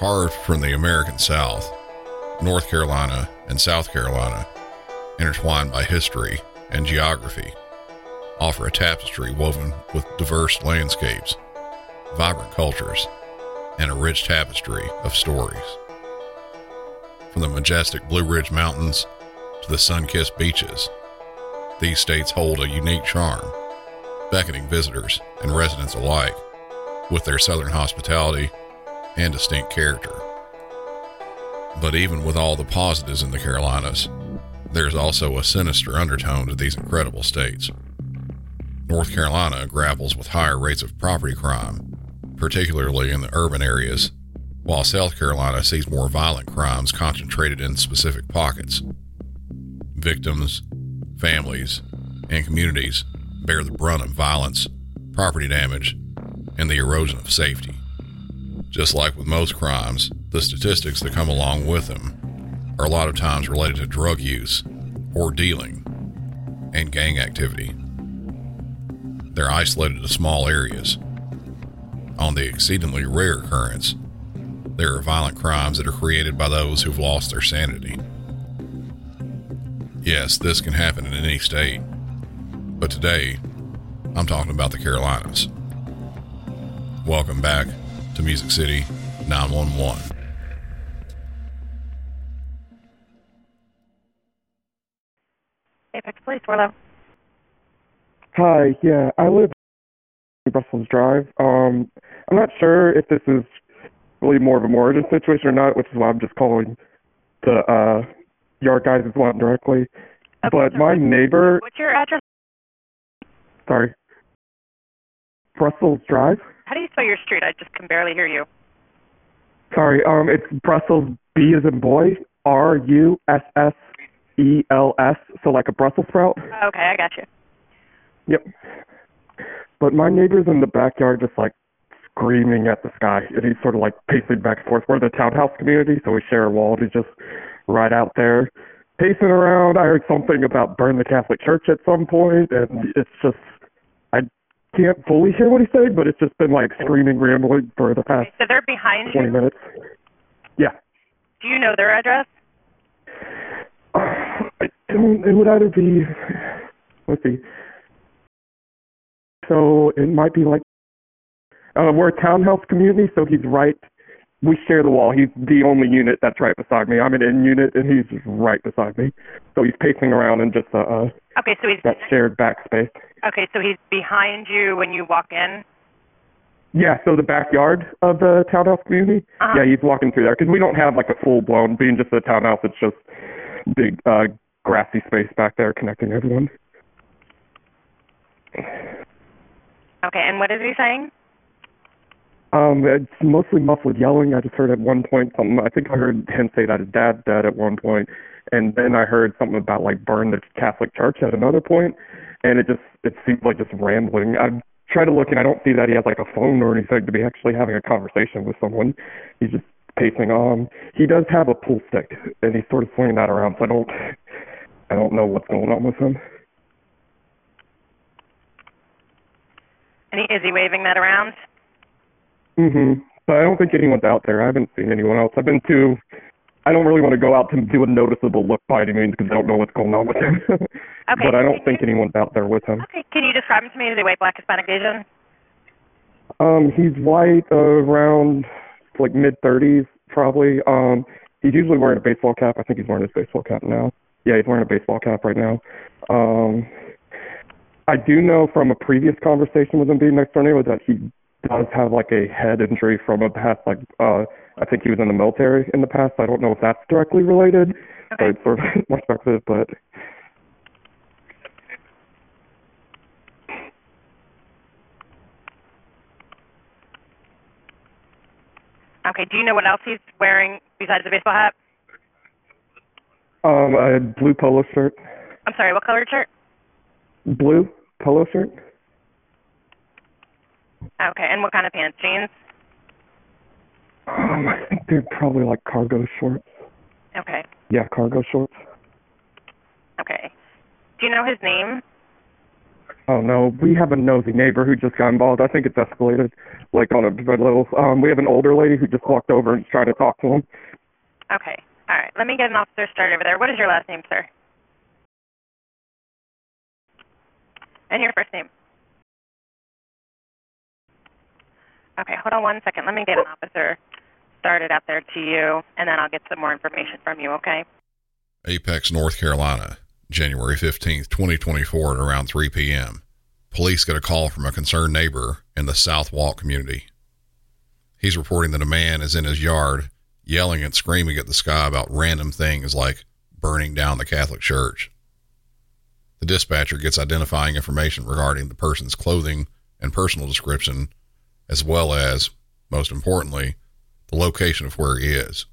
carved from the American South, North Carolina, and South Carolina, intertwined by history and geography, offer a tapestry woven with diverse landscapes, vibrant cultures, and a rich tapestry of stories. From the majestic Blue Ridge Mountains to the sun kissed beaches, these states hold a unique charm, beckoning visitors and residents alike with their southern hospitality and distinct character. But even with all the positives in the Carolinas, there's also a sinister undertone to these incredible states. North Carolina grapples with higher rates of property crime, particularly in the urban areas, while South Carolina sees more violent crimes concentrated in specific pockets. Victims, families, and communities bear the brunt of violence, property damage, and the erosion of safety. Just like with most crimes, the statistics that come along with them are a lot of times related to drug use or dealing and gang activity. They're isolated to small areas. On the exceedingly rare occurrence, there are violent crimes that are created by those who've lost their sanity. Yes, this can happen in any state, but today I'm talking about the Carolinas. Welcome back to Music City 911. Apex Police, Warlow. Hi, yeah, I live in Brussels Drive. Um, I'm not sure if this is really more of a mortgage situation or not, which is why I'm just calling the uh, your guys' one directly. Okay, but so my what's- neighbor, What's your address? sorry, Brussels Drive. How do you spell your street? I just can barely hear you. Sorry, um, it's Brussels B as in boy, R U S S E L S, so like a Brussels sprout. Okay, I got you. Yep. But my neighbor's in the backyard just like screaming at the sky, and he's sort of like pacing back and forth. We're the townhouse community, so we share a wall. and He's just right out there pacing around. I heard something about burn the Catholic Church at some point, and it's just can't fully hear what he's saying, but it's just been like screaming, rambling for the past So they're behind 20 you. minutes. Yeah. Do you know their address? I don't, it would either be, let's see. So it might be like, uh, we're a townhouse community, so he's right. We share the wall. He's the only unit that's right beside me. I'm an in unit, and he's just right beside me. So he's pacing around in just uh, uh Okay, so he's that shared backspace. okay, so he's behind you when you walk in. Yeah, so the backyard of the townhouse community. Uh-huh. Yeah, he's walking through there because we don't have like a full blown being just a townhouse. It's just big uh grassy space back there connecting everyone. Okay, and what is he saying? Um, it's mostly muffled yelling. I just heard at one point something. I think I heard him say that his dad died at one point, and then I heard something about like burn the Catholic Church at another point, and it just it seems like just rambling. I try to look and I don't see that he has like a phone or anything to be actually having a conversation with someone. He's just pacing on. He does have a pool stick, and he's sort of swinging that around. So I don't, I don't know what's going on with him. And he, is he waving that around? Mhm. But I don't think anyone's out there. I haven't seen anyone else. I've been to. I I don't really want to go out to do a noticeable look by any means because I don't know what's going on with him. Okay. but I don't think anyone's out there with him. Okay. Can you describe him to me? Is he white, black, Hispanic, Asian? Um, he's white, uh, around like mid thirties probably. Um, he's usually wearing a baseball cap. I think he's wearing his baseball cap now. Yeah, he's wearing a baseball cap right now. Um, I do know from a previous conversation with him being next door neighbor that he does have like a head injury from a past like uh I think he was in the military in the past. I don't know if that's directly related, but it's sort of much speculative, but Okay. Do you know what else he's wearing besides the baseball hat? um a blue polo shirt. I'm sorry. What colored shirt? Blue polo shirt? Okay. And what kind of pants? Jeans. Um, I think they're probably like cargo shorts. Okay. Yeah, cargo shorts. Okay. Do you know his name? Oh no, we have a nosy neighbor who just got involved. I think it's escalated, like on a little. Um, we have an older lady who just walked over and tried to talk to him. Okay. All right. Let me get an officer started over there. What is your last name, sir? And your first name. Okay, hold on one second. Let me get an officer started out there to you, and then I'll get some more information from you, okay? Apex, North Carolina, January 15th, 2024 at around 3 p.m. Police get a call from a concerned neighbor in the South Walk community. He's reporting that a man is in his yard yelling and screaming at the sky about random things like burning down the Catholic Church. The dispatcher gets identifying information regarding the person's clothing and personal description, as well as, most importantly, the location of where he is.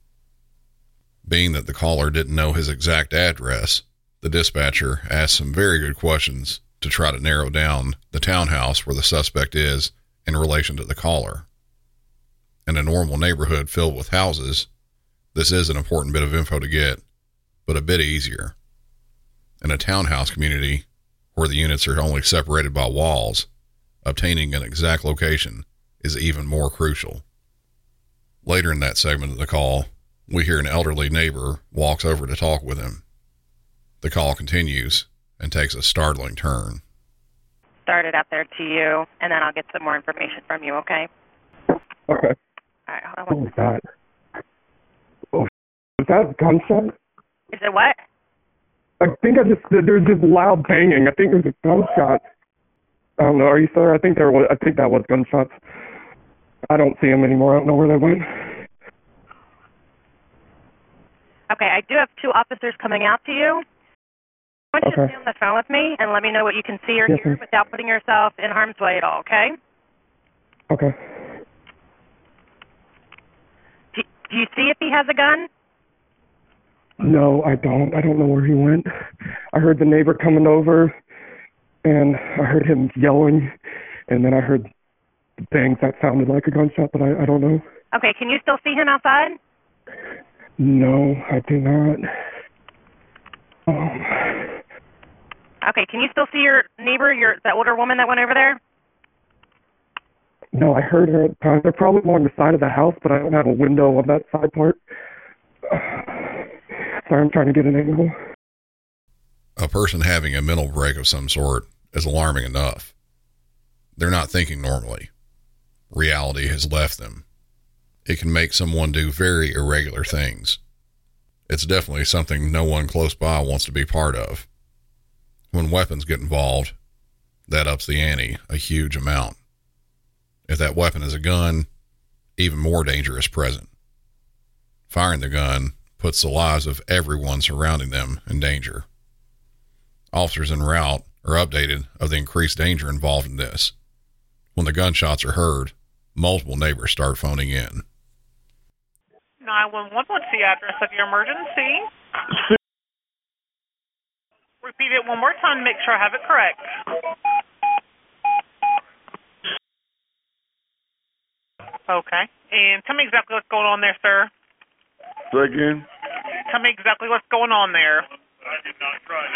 Being that the caller didn't know his exact address, the dispatcher asked some very good questions to try to narrow down the townhouse where the suspect is in relation to the caller. In a normal neighborhood filled with houses, this is an important bit of info to get, but a bit easier. In a townhouse community where the units are only separated by walls, obtaining an exact location is even more crucial. Later in that segment of the call, we hear an elderly neighbor walks over to talk with him. The call continues and takes a startling turn. Start it out there to you, and then I'll get some more information from you, okay? Okay. All right, hold on What one was that? Oh, was oh, that a gunshot? Is it what? I think I just there's this loud banging. I think there's a gunshot. I don't know. Are you sure? I think there was. I think that was gunshots. I don't see them anymore. I don't know where they went. Okay, I do have two officers coming out to you. I want you to stay on the phone with me and let me know what you can see or Yes, hear without putting yourself in harm's way at all, okay? Okay. Do, do you see if he has a gun? No, I don't. I don't know where he went. I heard the neighbor coming over, and I heard him yelling, and then I heard bangs that sounded like a gunshot, but I, I don't know. Okay, can you still see him outside? No, I do not. Um, Okay, can you still see your neighbor, your the older woman that went over there? no, I heard her. at the time. They're probably along the side of the house, but I don't have a window on that side part. Sorry, I'm trying to get an angle. A person having a mental break of some sort is alarming enough. They're not thinking normally. Reality has left them. It can make someone do very irregular things. It's definitely something no one close by wants to be part of. When weapons get involved, that ups the ante a huge amount. If that weapon is a gun, even more danger is present. Firing the gun puts the lives of everyone surrounding them in danger. Officers en route are updated of the increased danger involved in this. When the gunshots are heard, multiple neighbors start phoning in. 911, what's the address of your emergency? Repeat it one more time, make sure I have it correct. Okay. And tell me exactly what's going on there, sir. Say again? Tell me exactly what's going on there.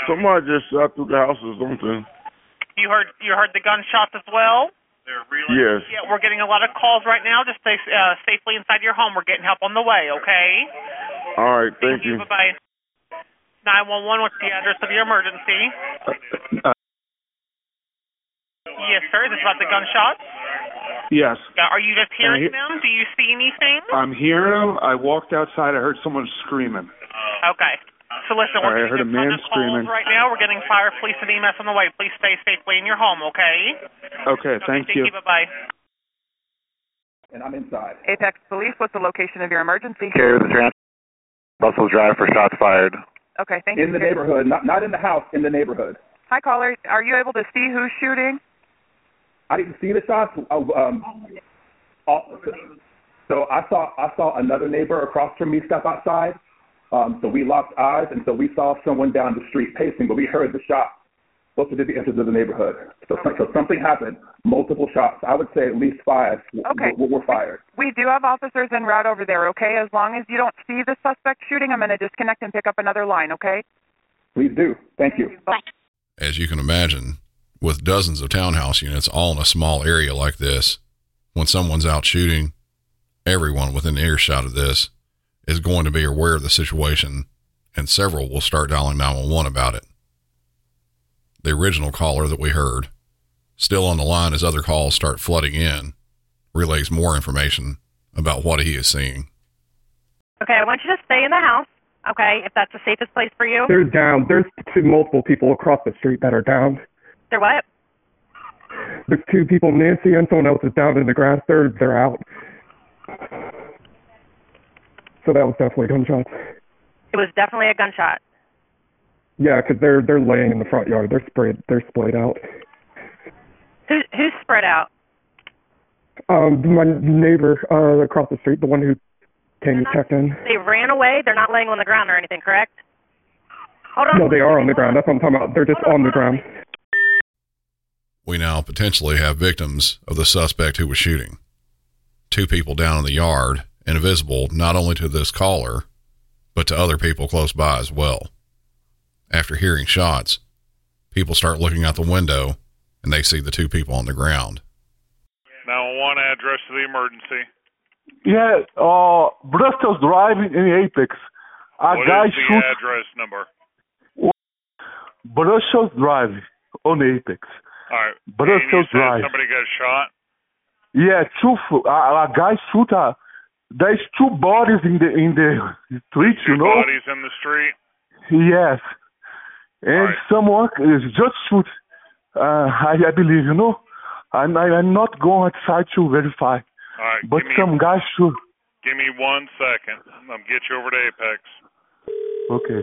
Somebody just shot through the house or something. You heard you heard the gunshots as well? Yes. Yeah, we're getting a lot of calls right now. Just stay uh, safely inside your home. We're getting help on the way, okay? All right, thank you. Bye-bye. 911, what's the address of your emergency? Uh, Yes, sir. Is this about the gunshots? yes. Uh, Are you just hearing Uh, he- them? Do you see anything? I'm hearing them. I walked outside. I heard someone screaming. Okay. So listen, All we're right, I heard getting a man calls screaming. right now. We're getting fire, police, and EMS on the way. Please stay safely in your home, okay? Okay, thank Thank you. you. Bye-bye. And I'm inside. Apex Police, what's the location of your emergency? Carrier the trans Russell Drive for shots fired. Okay, thank In you. In the neighborhood, not not in the house, in the neighborhood. Hi, caller. Are you able to see who's shooting? I didn't see the shots. Uh, um, all, so I saw I saw another neighbor across from me step outside. Um, so we locked eyes, and so we saw someone down the street pacing, but we heard the shots closer to the entrance of the neighborhood. So, so something happened. Multiple shots. I would say at least five Okay. w- were fired. We do have officers en route over there, okay? As long as you don't see the suspect shooting, I'm going to disconnect and pick up another line, okay? Please do. Thank you. As you can imagine, with dozens of townhouse units all in a small area like this, when someone's out shooting, everyone within earshot of this is going to be aware of the situation, and several will start dialing 911 about it. The original caller that we heard, still on the line as other calls start flooding in, relays more information about what he is seeing. Okay, I want you to stay in the house. Okay, if that's the safest place for you. They're down. There's two multiple people across the street that are down. They're what? There's two people, Nancy and someone else is down in the grass. They're they're out. So that was definitely a gunshot. It was definitely a gunshot. Yeah, 'cause they're they're laying in the front yard. They're spread they're splayed out. Who who's spread out? Um, my neighbor uh, across the street, the one who came to check in. They ran away. They're not laying on the ground or anything, correct? Hold on. No, they are on the ground. That's what I'm talking about. They're just on the ground. we now potentially have victims of the suspect who was shooting. Two people down in the yard and visible not only to this caller, but to other people close by as well. After hearing shots, people start looking out the window and they see the two people on the ground. 911 address to the emergency. Yeah, uh, Brussels Drive in Apex. A What guy is the shoots address number? Brussels Drive on Apex. All right. Brussels and you said Drive. somebody got shot? Yeah, two. f- A, a guy shoot a. There's two bodies in the in the street, you know. Bodies in the street? Yes, and someone is just shoot. Uh, I, I believe, you know. I'm I, I'm not going outside to verify, All right. but me, some guy shoot. give me one second. I'll get you over to Apex. Okay.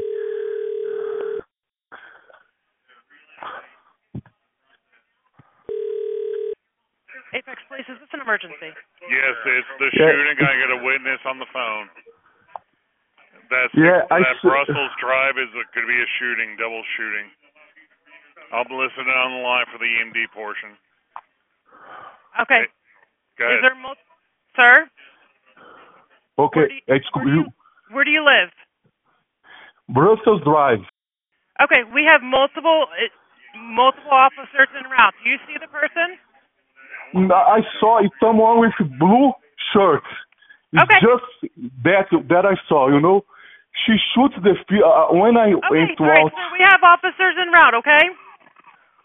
Apex Police, is this an emergency? Yes, it's the Yeah. shooting. I got a witness on the phone. That's Yeah, I that s- Brussels Drive is going to be a shooting, double shooting. I'll be listening on the line for the EMD portion. Okay. Go Is there mul- Sir, Okay, it's you. where do you live? Brussels Drive. Okay, we have multiple multiple officers en route. Do you see the person? Mm, I saw it, someone with blue shirt. It's Okay. just that that I saw, you know. She shoots the uh, when I Okay, went all right, out. sir, we have officers en route, okay?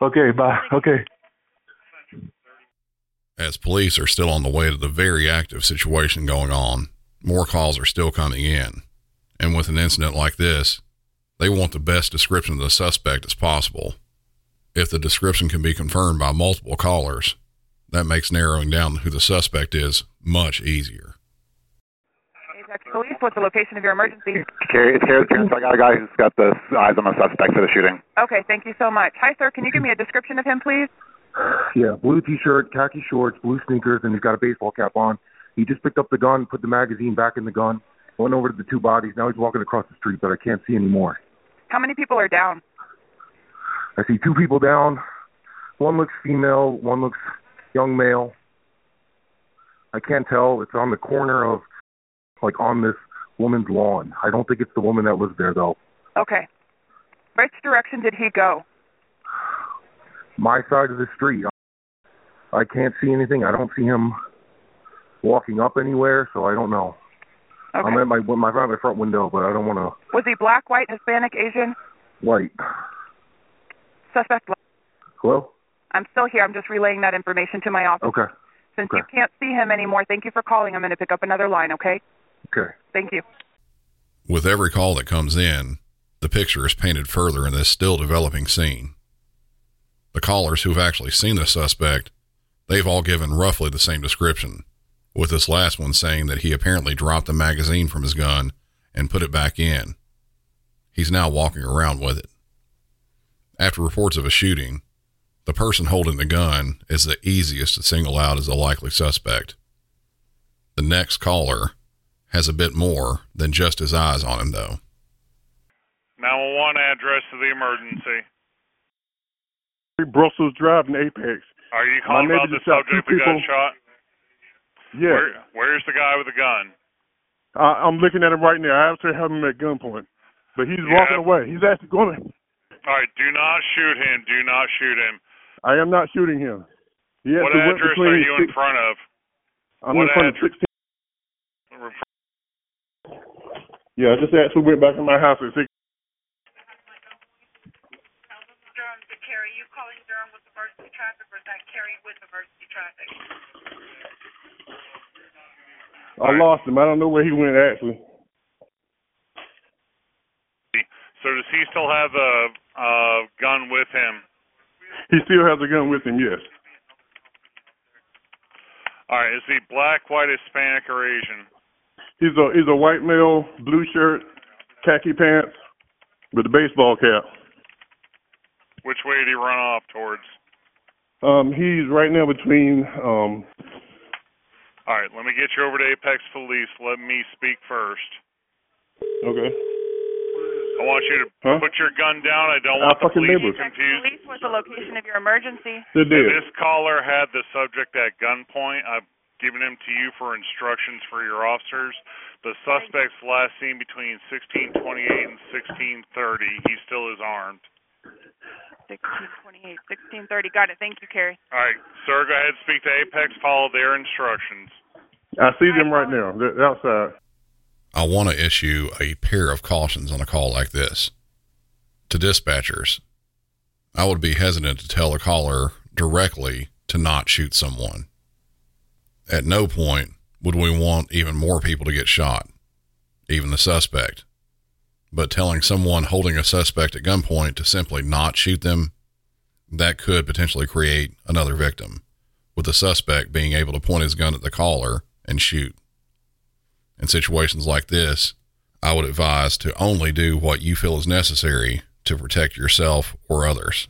Okay, bye. Okay. As police are still on the way to the very active situation going on, more calls are still coming in. And with an incident like this, they want the best description of the suspect as possible. If the description can be confirmed by multiple callers, that makes narrowing down who the suspect is much easier. Apex Police, what's the location of your emergency? Carrier, it's Carrier the trans. I got a guy who's got the eyes on the suspect for the shooting. Okay, thank you so much. Hi, sir. Can you give me a description of him, please? Yeah, blue t-shirt, khaki shorts, blue sneakers, and he's got a baseball cap on. He just picked up the gun, put the magazine back in the gun, went over to the two bodies. Now he's walking across the street, but I can't see anymore. How many people are down? I see two people down. One looks female, one looks young male. I can't tell. It's on the corner of, like, on this woman's lawn. I don't think it's the woman that lives there, though. Okay. Which direction did he go? My side of the street. I can't see anything. I don't see him walking up anywhere, so I don't know. Okay. I'm at my my my front window, but I don't want to Was he black, white, Hispanic, Asian? white. Suspect. black. Hello. I'm still here. I'm just relaying that information to my office. Okay. Since okay. you can't see him anymore, thank you for calling. I'm going to pick up another line, okay? Okay. Thank you. With every call that comes in, the picture is painted further in this still developing scene. The callers who've actually seen the suspect, they've all given roughly the same description, with this last one saying that he apparently dropped the magazine from his gun and put it back in. He's now walking around with it. After reports of a shooting, the person holding the gun is the easiest to single out as a likely suspect. The next caller has a bit more than just his eyes on him, though. 911 address to the emergency. Brussels Drive in Apex. Are you My calling about the shot subject two that got shot? Yeah. Where, where's the guy with the gun? I, I'm looking at him right now. I actually have him at gunpoint, but he's Yeah. walking away. He's actually going. to All right, do not shoot him. Do not shoot him. I am not shooting him. He what address are you in front of? I'm what in front address? of 16. Yeah, I just actually went back in my house at six. I lost him. I don't know where he went actually. So does he still have a uh, gun with him? He still has a gun with him. Yes. All right, is he black, white, Hispanic, or Asian? He's a he's a white male, blue shirt, khaki pants, with a baseball cap. Which way did he run off towards? Um, he's right now between um. All right, let me get you over to Apex Police. Let me speak first. Okay. I want you to Huh? put your gun down. I don't Our want the fucking police neighbors. confused. Police, what's the location of your emergency? They did. This caller had the subject at gunpoint. I've given him to you for instructions for your officers. The suspect's last seen between 1628 and 1630. He still is armed. 1628, 1630. Got it. Thank you, Carrie. All right, sir, go ahead and speak to Apex. Follow their instructions. I see them right now. They're they're outside. I want to issue a pair of cautions on a call like this. To dispatchers, I would be hesitant to tell a caller directly to not shoot someone. At no point would we want even more people to get shot, even the suspect. But telling someone holding a suspect at gunpoint to simply not shoot them, that could potentially create another victim, with the suspect being able to point his gun at the caller and shoot. In situations like this, I would advise to only do what you feel is necessary to protect yourself or others.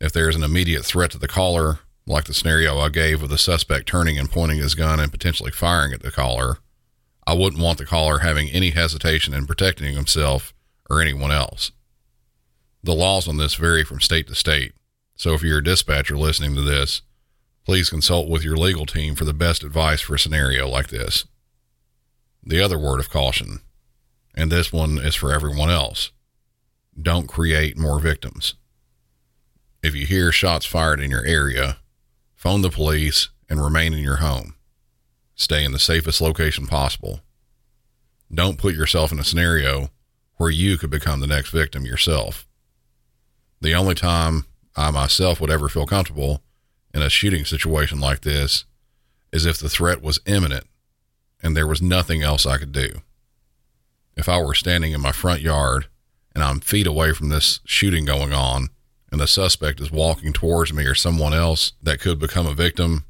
If there is an immediate threat to the caller, like the scenario I gave with the suspect turning and pointing his gun and potentially firing at the caller, I wouldn't want the caller having any hesitation in protecting himself or anyone else. The laws on this vary from state to state, so if you're a dispatcher listening to this, please consult with your legal team for the best advice for a scenario like this. The other word of caution, and this one is for everyone else don't create more victims. If you hear shots fired in your area, phone the police and remain in your home. Stay in the safest location possible. Don't put yourself in a scenario where you could become the next victim yourself. The only time I myself would ever feel comfortable in a shooting situation like this is if the threat was imminent and there was nothing else I could do. If I were standing in my front yard and I'm feet away from this shooting going on and the suspect is walking towards me or someone else that could become a victim,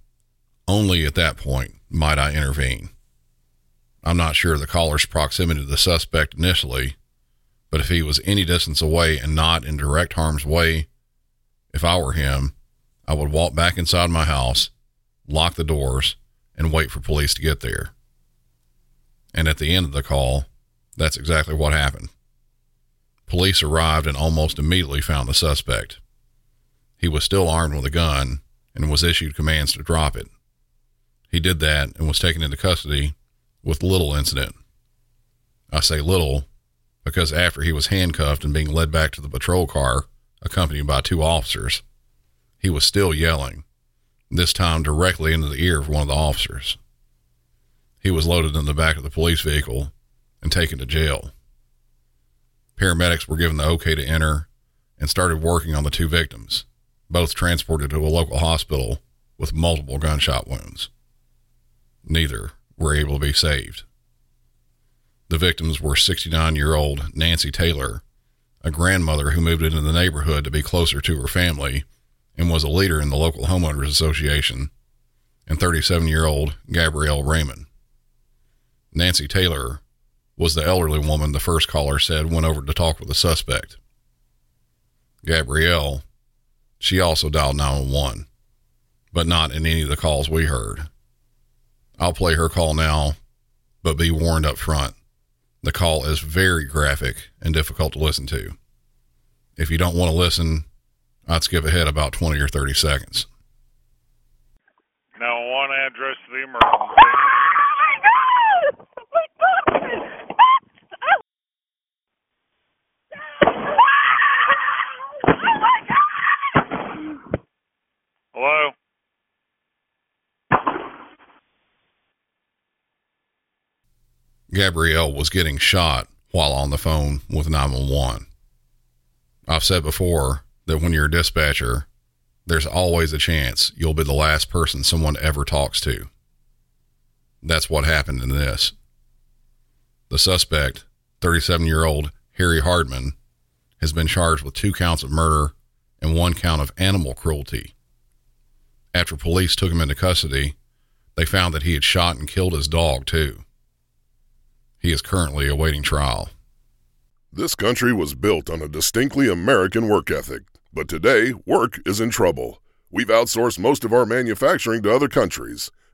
only at that point might I intervene. I'm not sure of the caller's proximity to the suspect initially, but if he was any distance away and not in direct harm's way, if I were him, I would walk back inside my house, lock the doors, and wait for police to get there. And at the end of the call, that's exactly what happened. Police arrived and almost immediately found the suspect. He was still armed with a gun and was issued commands to drop it. He did that and was taken into custody with little incident. I say little because after he was handcuffed and being led back to the patrol car, accompanied by two officers, he was still yelling, this time directly into the ear of one of the officers. He was loaded in the back of the police vehicle and taken to jail. Paramedics were given the okay to enter and started working on the two victims, both transported to a local hospital with multiple gunshot wounds. Neither were able to be saved. The victims were 69 year old Nancy Taylor, a grandmother who moved into the neighborhood to be closer to her family and was a leader in the local homeowners association, and 37 year old Gabrielle Raymond. Nancy Taylor was the elderly woman the first caller said went over to talk with the suspect. Gabrielle, she also dialed 911, but not in any of the calls we heard. I'll play her call now, but be warned up front. The call is very graphic and difficult to listen to. If you don't want to listen, I'd skip ahead about 20 or 30 seconds. Now, one address the emergency. Gabrielle was getting shot while on the phone with 911. I've said before that when you're a dispatcher, there's always a chance you'll be the last person someone ever talks to. That's what happened in this. The suspect, 37 year old Harry Hardman, has been charged with two counts of murder and one count of animal cruelty. After police took him into custody, they found that he had shot and killed his dog, too. He is currently awaiting trial. This country was built on a distinctly American work ethic, but today work is in trouble. We've outsourced most of our manufacturing to other countries,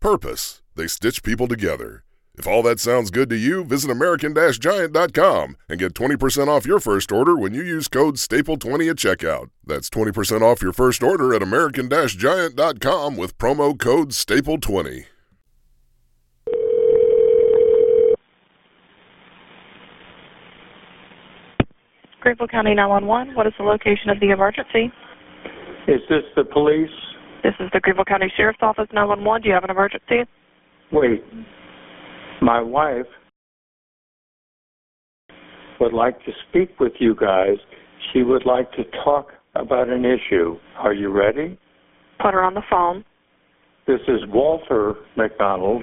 purpose. They stitch people together. If all that sounds good to you, visit American-Giant.com and get 20% off your first order when you use code STAPLE20 at checkout. That's 20% off your first order at American-Giant.com with promo code STAPLE20. Greenville County 911, what is the location of the emergency? Is this the police? This is the Greenville County Sheriff's Office 911. Do you have an emergency? Wait. My wife would like to speak with you guys. She would like to talk about an issue. Are you ready? Put her on the phone. This is Walter McDonald.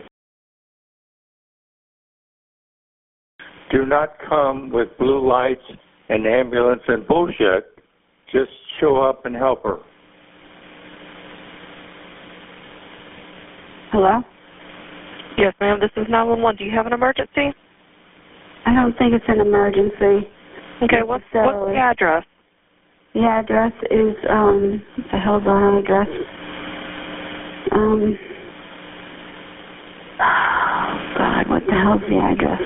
Do not come with blue lights and ambulance and bullshit. Just show up and help her. Hello? Yes, ma'am. This is 911. Do you have an emergency? I don't think it's an emergency. Okay, what's, what's the address? The address is, um, what the hell's our address? Um, oh, God, what the hell's the address?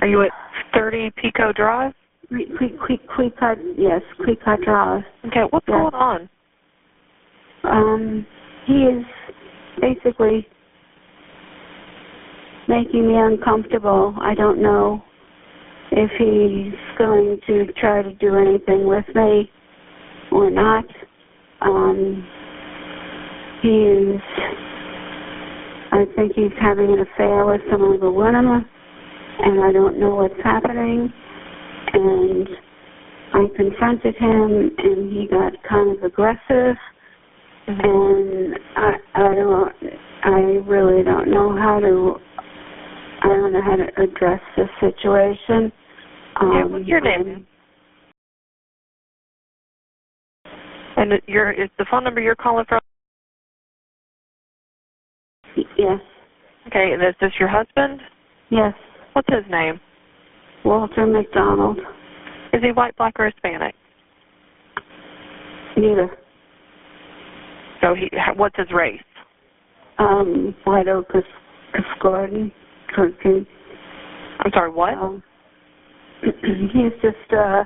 Are you at 30 Pequot Drive? Quick, quick, quick, yes, quick drive. Okay, what's Yes. going on? Um, he is basically making me uncomfortable. I don't know if he's going to try to do anything with me or not. Um, he is, I think he's having an affair with some other woman, and I don't know what's happening. And I confronted him, and he got kind of aggressive and I I don't I really don't know how to I don't know how to address this situation. Um, what's your name? And your is the phone number you're calling from? Yes. Okay, and is this your husband? Yes. What's his name? Walter McDonald. Is he white, black, or Hispanic? Neither. So he, what's his race? Um, White Oak Gordon Cookie. I'm sorry, what? Um, he's just uh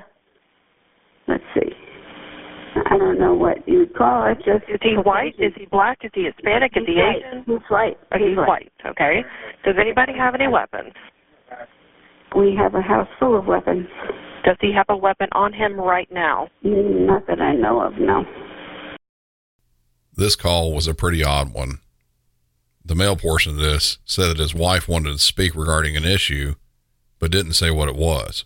let's see. I don't know what you would call it. Just Is he white? Is he black? Is he Hispanic? Is He's he white. Asian? He's white. Oh, he's white. white. Okay. Does anybody have any weapons? We have a house full of weapons. Does he have a weapon on him right now? Not that I know of, no. This call was a pretty odd one. The male portion of this said that his wife wanted to speak regarding an issue, but didn't say what it was.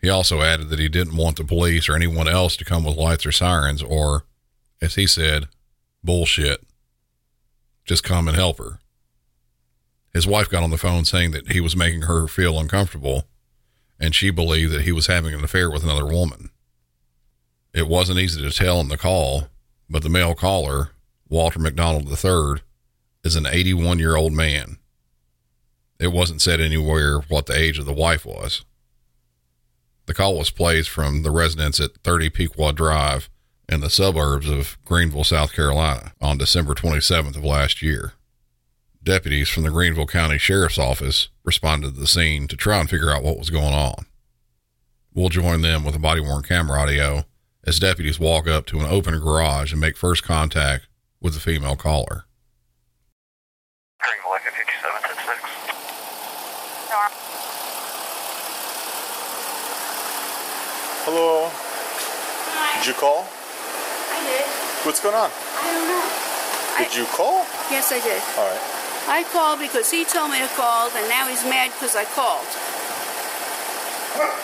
He also added that he didn't want the police or anyone else to come with lights or sirens or, as he said, bullshit. Just come and help her. His wife got on the phone saying that he was making her feel uncomfortable, and she believed that he was having an affair with another woman. It wasn't easy to tell in the call, but the male caller, Walter McDonald III, is an 81 year old man. It wasn't said anywhere what the age of the wife was. The call was placed from the residence at 30 Pequot Drive in the suburbs of Greenville, South Carolina on December 27th of last year. Deputies from the Greenville County Sheriff's Office responded to the scene to try and figure out what was going on. We'll join them with a body worn camera audio as deputies walk up to an open garage and make first contact with the female caller. Greenville, 57 Hello. Did you call? I did. What's going on? I don't know. Did you call? Yes, I did. All right. I called because he told me to call, and now he's mad because I called.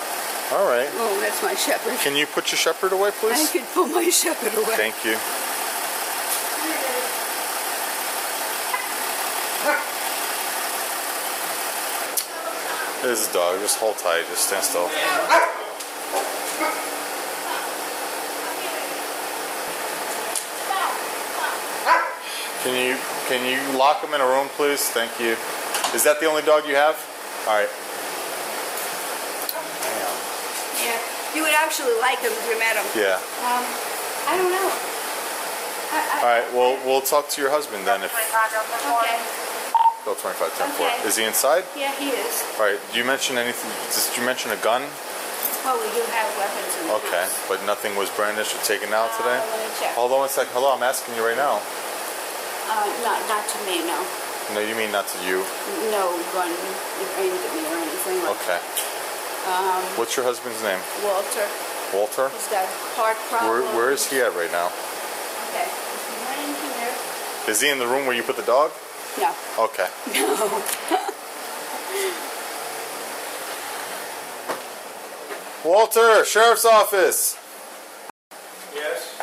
All right. Oh, that's my shepherd. Can you put your shepherd away, please? I can put my shepherd away. Thank you. This a dog. Just hold tight. Just stand still. Can you can you lock him in a room, please? Thank you. Is that the only dog you have? All right. Yeah. You would actually like him if you met him. Yeah. Um, I don't know. I, I, All right. Well, we'll talk to your husband then. If Okay. Bill twenty five ten four. Okay. Is he inside? Yeah, he is. All right. Did you mention anything? Did you mention a gun? Oh, we do have weapons in the Okay, house. but nothing was brandished or taken out today. Uh, let me check. Hold on one sec. Hello, I'm asking you right now. Uh, not, not to me, no. No, you mean not to you. No gun aimed at me or anything like Okay. Um, What's your husband's name? Walter. Walter. He's got heart Where, where is he at right now? Okay. He went in here. Is he in the room where you put the dog? No. Okay. No. Walter, sheriff's office. Yes.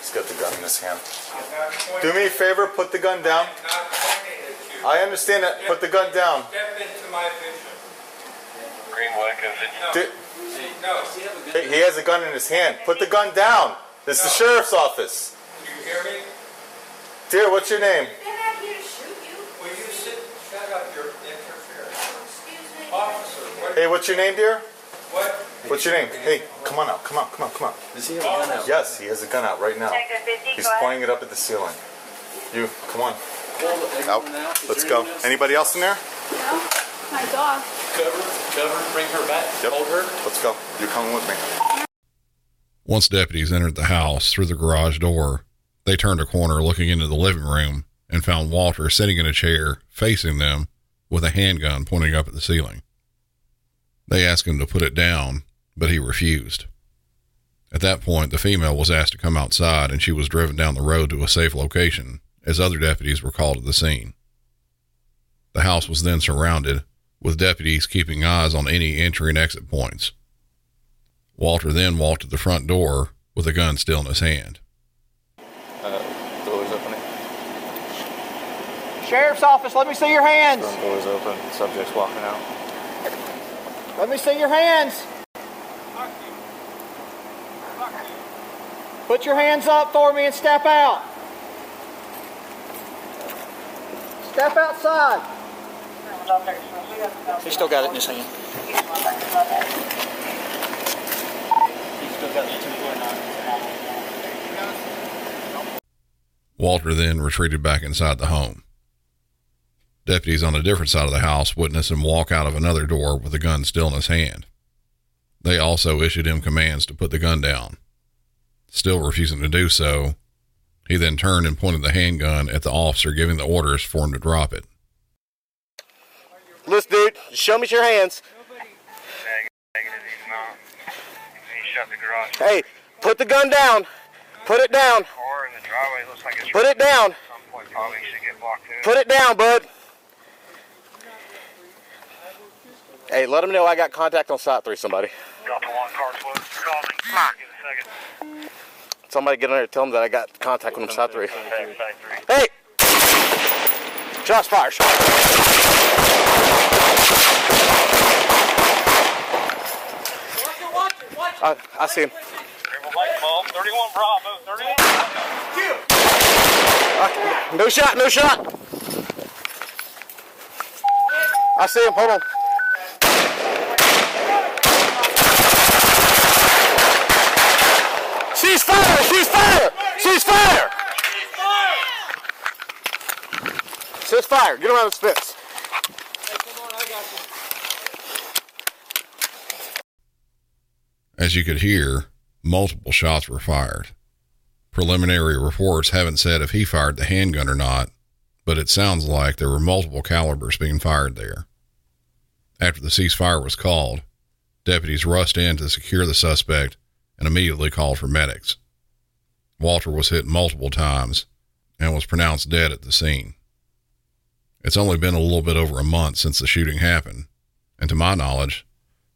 He's got the gun in his hand. Do me a favor, put the gun down. I understand that. Put the gun down. Step into my vision. Di- No. He he has a gun in his hand. Put the gun down. This is the sheriff's office. Do you hear me? Dear, what's your name? They're not here to shoot you. Will you sit? Shut up. You're interfering. Excuse me. Officer, what? Hey, what's your name, dear? What? What's your name? Hey, come on out. Come on, come on, come on. Does he have a gun out? Yes, he has a gun out right now. He's pointing it up at the ceiling. You, come on. Out. Let's go. Anybody else in there? No. My dog. Cover, cover, bring her back. Yep. Hold her. Let's go. You're coming with me. Once deputies entered the house through the garage door, they turned a corner looking into the living room and found Walter sitting in a chair facing them with a handgun pointing up at the ceiling. They asked him to put it down, but he refused. At that point, the female was asked to come outside and she was driven down the road to a safe location as other deputies were called to the scene. The house was then surrounded, with deputies keeping eyes on any entry and exit points. Walter then walked to the front door with a gun still in his hand. Uh, doors opening. Sheriff's office, let me see your hands. Front doors open. Subject's walking out. Let me see your hands. Put your hands up for me and step out. Step outside. He still got it in his hand. He's still got the 249. Walter then retreated back inside the home. Deputies on a different side of the house witnessed him walk out of another door with the gun still in his hand. They also issued him commands to put the gun down. Still refusing to do so, he then turned and pointed the handgun at the officer, giving the orders for him to drop it. Listen, dude, show me your hands. Hey, put the gun down. Put it down. Put it down. Put it down, bud. Hey, let them know I got contact on site three. Somebody. Somebody get in there. And tell them that I got contact him side three. Hey, shots fired. I, I see him. Uh, no shot, no shot. I see him. Hold on. Cease fire! Cease fire! Cease fire! Cease fire! Get around this fence. As you could hear, multiple shots were fired. Preliminary reports haven't said if he fired the handgun or not, but it sounds like there were multiple calibers being fired there. After the ceasefire was called, deputies rushed in to secure the suspect and immediately called for medics. Walter was hit multiple times and was pronounced dead at the scene. It's only been a little bit over a month since the shooting happened, and to my knowledge,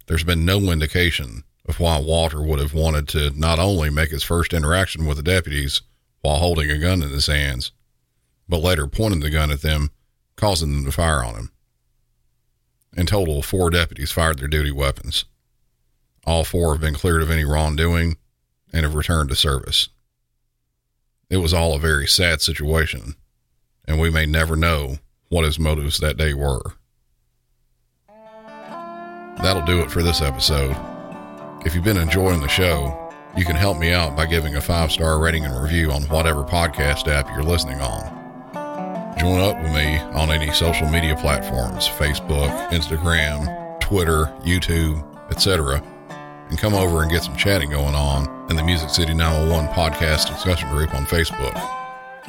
there's been no indication of why Walter would have wanted to not only make his first interaction with the deputies while holding a gun in his hands, but later pointing the gun at them, causing them to fire on him. In total, four deputies fired their duty weapons. All four have been cleared of any wrongdoing and have returned to service. It was all a very sad situation, and we may never know what his motives that day were. That'll do it for this episode. If you've been enjoying the show, you can help me out by giving a five star rating and review on whatever podcast app you're listening on. Join up with me on any social media platforms Facebook, Instagram, Twitter, YouTube, etc. And come over and get some chatting going on in the Music City 911 podcast discussion group on Facebook.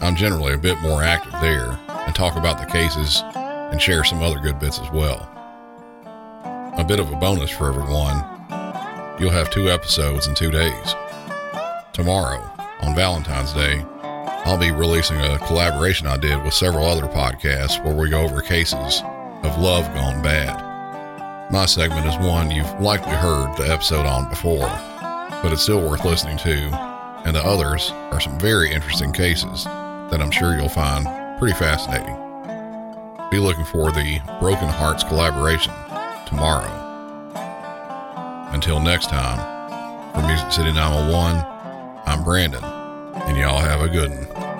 I'm generally a bit more active there talk about the cases and share some other good bits as well. A bit of a bonus for everyone you'll have two episodes in two days. Tomorrow, on Valentine's Day, I'll be releasing a collaboration I did with several other podcasts where we go over cases of love gone bad. My segment is one you've likely heard the episode on before, but it's still worth listening to, and the others are some very interesting cases that I'm sure you'll find pretty fascinating. Be looking for the Broken Hearts collaboration tomorrow. Until next time, for Music City 911, I'm Brandon, and y'all have a good one.